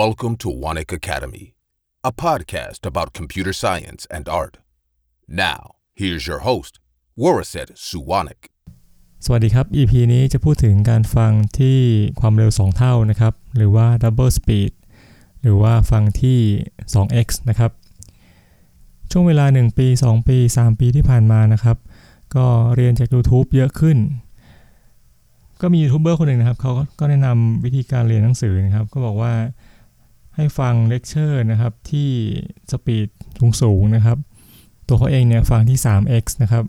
Welcome to Wanik Academy, a podcast about computer science and art. Now, here's your host, Waraset Suwanik. สวัสดีครับ EP นี้จะพูดถึงการฟังที่ความเร็ว 2 เท่านะครับ หรือว่า double speed หรือว่าฟังที่ 2x นะครับ ช่วงเวลา 1 ปี 2 ปี 3 ปีที่ผ่านมานะครับ ก็เรียนจาก YouTube เยอะขึ้น ก็มียูทูบเบอร์คนหนึ่งนะครับ เขาก็แนะนำวิธีการเรียนหนังสือนะครับ ก็บอกว่า ให้ฟังเลคเชอร์นะครับที่ speed สูงๆนะครับ ตัวเขาเองเนี่ยฟังที่ 3x นะครับ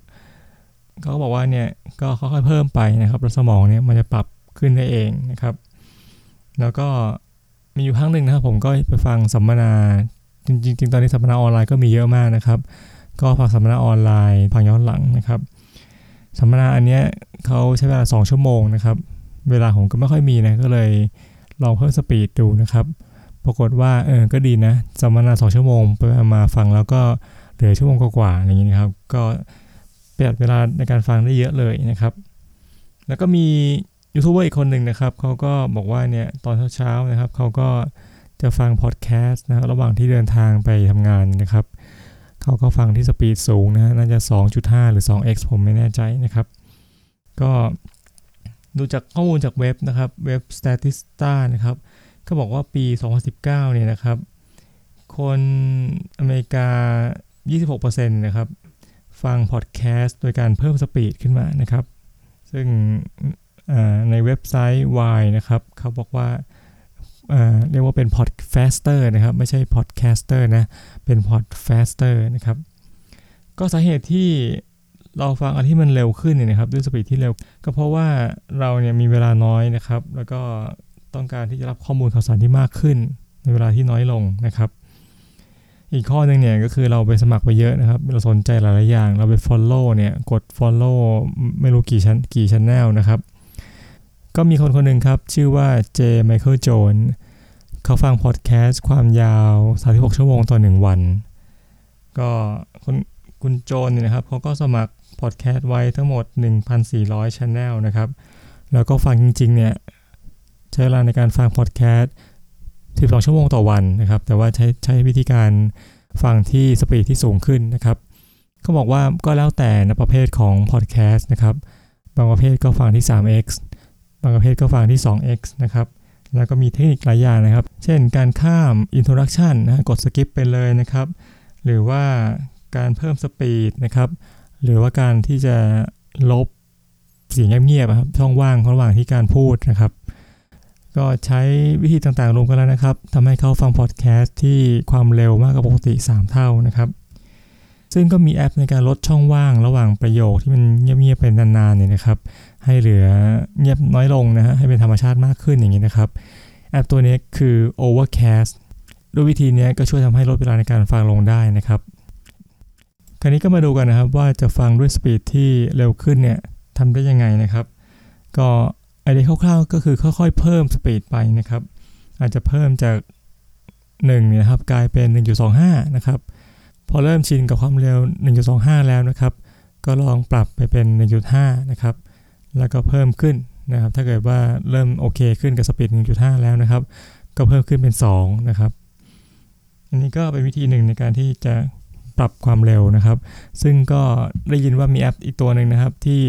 เขาบอกว่าเนี่ยก็ค่อยๆเพิ่มไปนะครับแล้วสมองเนี่ยมันจะปรับขึ้นได้เองนะครับ แล้วก็มีอยู่ครั้งหนึ่งนะครับผมก็ไปฟังสัมมนาจริงๆตอนนี้สัมมนาออนไลน์ก็มีเยอะมากนะครับ ก็ฟังสัมมนาออนไลน์ฟังย้อนหลังนะครับ สัมมนาอันเนี้ยเขาใช้เวลา 2 ชั่วโมงนะครับ เวลาผมก็ไม่ค่อยมีนะก็เลยลองเพิ่มสปีดดูนะครับ ปรากฏว่าเออก็ดีนะสัมมนาสองชั่วโมงไปมาฟังแล้วก็เหลือชั่วโมงกว่าๆอย่างนี้นะครับ ก็ประหยัดเวลาในการฟังได้เยอะเลยนะครับ แล้วก็มียูทูบเบอร์อีกคนหนึ่งนะครับเขาก็บอกว่าเนี่ยตอนเช้าๆนะครับเขาก็จะฟังพอดแคสต์นะระหว่างที่เดินทางไปทำงานนะครับเขาก็ฟังที่ speed สูงนะน่าจะ 2.5 หรือ 2x ผมไม่แน่ใจนะครับ ก็ดูจากข้อมูลจากเว็บนะครับเว็บ Statista นะครับ ก็บอกว่าปี 2019 เนี่ยนะครับ คนอเมริกา 26%นะครับ ฟังพอดแคสต์โดยการเพิ่ม speed ขึ้นมานะครับ ซึ่งในเว็บไซต์ Y นะครับ เขาบอกว่าเรียกว่าเป็น podfaster นะครับ ไม่ใช่ podcaster นะ เป็น podfaster นะครับ ก็สาเหตุที่เราฟังอันที่มันเร็วขึ้นเนี่ยนะครับด้วย speed ที่เร็วก็เพราะว่าเราเนี่ยมีเวลาน้อยนะครับ แล้วก็ ต้องการที่จะรับข้อมูลข่าวสารที่มากขึ้น ในเวลาที่น้อยลงนะครับ อีกข้อหนึ่งเนี่ยก็คือเราไปสมัครไปเยอะนะครับ เราสนใจหลายๆอย่าง เราไป follow เนี่ยกด follow ไม่รู้กี่ chan กี่ channel นะครับ ก็มีคนคนหนึ่งครับ ชื่อว่าเจไมเคิลโจนเขาฟังพอดแคสต์ความยาว 36 ชั่วโมงต่อ 1 วัน ก็คุณคุณโจนเนี่ยนะครับเขาก็สมัครพอดแคสต์ไว้ทั้งหมด 1,400 channel นะครับ แล้วก็ฟังจริงๆเนี่ย ใช้เวลาในการฟังพอดแคสต์12 ชั่วโมงต่อวันนะครับ แต่ว่าใช้ใช้วิธีการฟังที่ speed ที่สูงขึ้นนะครับเขาบอกว่าก็แล้วแต่ในประเภทของพอดแคสต์นะครับ บางประเภทก็ฟังที่ 3x บางประเภทก็ฟังที่ 2x นะครับ แล้วก็มีเทคนิคหลายอย่างนะครับ เช่นการข้าม introduction นะกด skip ไปเลยนะครับ หรือว่าการเพิ่ม speed นะครับ หรือว่าการที่จะลบเสียงเงียบๆครับช่องว่างระหว่างที่การพูดนะครับ ก็ใช้วิธีต่างๆรวมกันแล้วนะครับทำให้เขาฟังพอดแคสต์ที่ความเร็วมากกว่าปกติ 3 เท่านะครับ ซึ่งก็มีแอปในการลดช่องว่างระหว่างประโยคที่มันเงียบๆเป็นนานๆเนี่ยนะครับ ให้เหลือเงียบน้อยลงนะฮะให้เป็นธรรมชาติมากขึ้นอย่างนี้นะครับ แอปตัวนี้คือ Overcast ด้วยวิธีนี้ก็ช่วยทำให้ลดเวลาในการฟังลงได้นะครับ คราวนี้ก็มาดูกันนะครับว่าจะฟังด้วย speed ที่เร็วขึ้นเนี่ยทำได้ยังไงนะครับ ก็ ไอเดียคร่าวๆก็คือค่อยๆ เพิ่ม speed ไปนะครับ อาจจะเพิ่มจาก1เนี่ยนะครับกลายเป็น 1.25 นะครับ พอเริ่มชินกับความเร็ว 1.25 แล้วนะครับ ก็ลองปรับไปเป็น 1.5 นะครับ แล้วก็เพิ่มขึ้นนะครับ ถ้าเกิดว่าเริ่มโอเคขึ้นกับสปีด 1.5 แล้วนะครับ ก็เพิ่มขึ้นเป็น 2 นะครับ อันนี้ก็เป็นวิธีหนึ่งในการที่จะปรับความเร็วนะครับ ซึ่งก็ได้ยินว่ามีแอปอีกตัวหนึ่งนะครับ ที่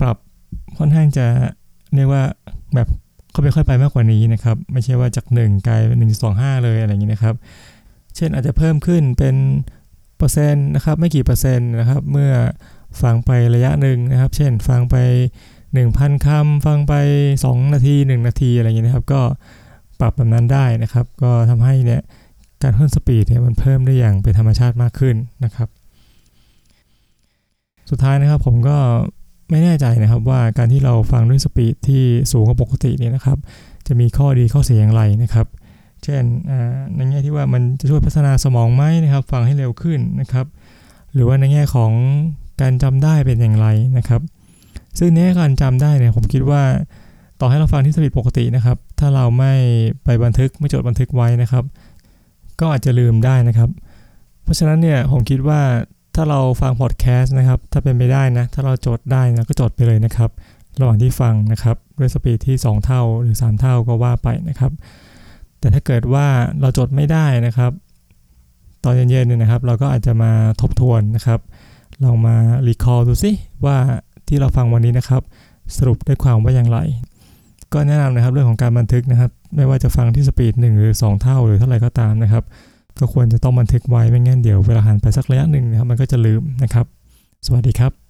ปรับค่อนข้างจะ เรียกว่าแบบเขาไปค่อยไปมากกว่านี้นะครับ ไม่ใช่ว่าจาก 1 กลายเป็น1.25เลยอะไรอย่างนี้นะครับ เช่นอาจจะเพิ่มขึ้นเป็นเปอร์เซ็นต์นะครับ ไม่กี่เปอร์เซ็นต์นะครับ เมื่อฟังไประยะหนึ่งนะครับ เช่นฟังไป 1,000คำฟังไป 2 นาที 1 นาทีอะไรอย่างนี้นะครับ ก็ปรับแบบนั้นได้นะครับ ก็ทำให้เนี่ยการเพิ่ม speed เนี่ยมันเพิ่มได้อย่างเป็นธรรมชาติมากขึ้นนะครับ สุดท้ายนะครับผมก็ ไม่แน่ใจนะครับว่าการที่เราฟังด้วยสปีดที่สูงกว่าปกติเนี่ยนะครับ จะมีข้อดีข้อเสียอย่างไรนะครับ เช่นในแง่ที่ว่ามันจะช่วยพัฒนาสมองไหมนะครับ ฟังให้เร็วขึ้นนะครับ หรือว่าในแง่ของการจำได้เป็นอย่างไรนะครับ ซึ่งในแง่การจำได้เนี่ยผมคิดว่าต่อให้เราฟังที่สปีดปกตินะครับ ถ้าเราไม่ไปบันทึกไม่จดบันทึกไว้นะครับ ก็อาจจะลืมได้นะครับ เพราะฉะนั้นเนี่ยผมคิดว่า ถ้าเราฟังพอดแคสต์นะครับ ถ้าเป็นไปได้นะ ถ้าเราจดได้นะก็จดไปเลยนะครับ ระหว่างที่ฟังนะครับด้วย speed ที่ 2 เท่าหรือ 3 เท่าก็ว่าไปนะครับ แต่ถ้าเกิดว่าเราจดไม่ได้นะครับ ตอนเย็นๆเนี่ยนะครับ เราก็อาจจะมาทบทวนนะครับลองมา recall ดูสิว่าที่เราฟังวันนี้นะครับ สรุปได้ความว่าอย่างไร ก็แนะนำนะครับเรื่องของการบันทึกนะครับ ไม่ว่าจะฟังที่สปีด1หรือ 2 เท่าหรือเท่าไรก็ตามนะครับ ก็ควรจะต้องบันทึกไว้ไม่งั้นเดี๋ยวเวลาหันไปสักระยะหนึ่งนะครับมันก็จะลืมนะครับ สวัสดีครับ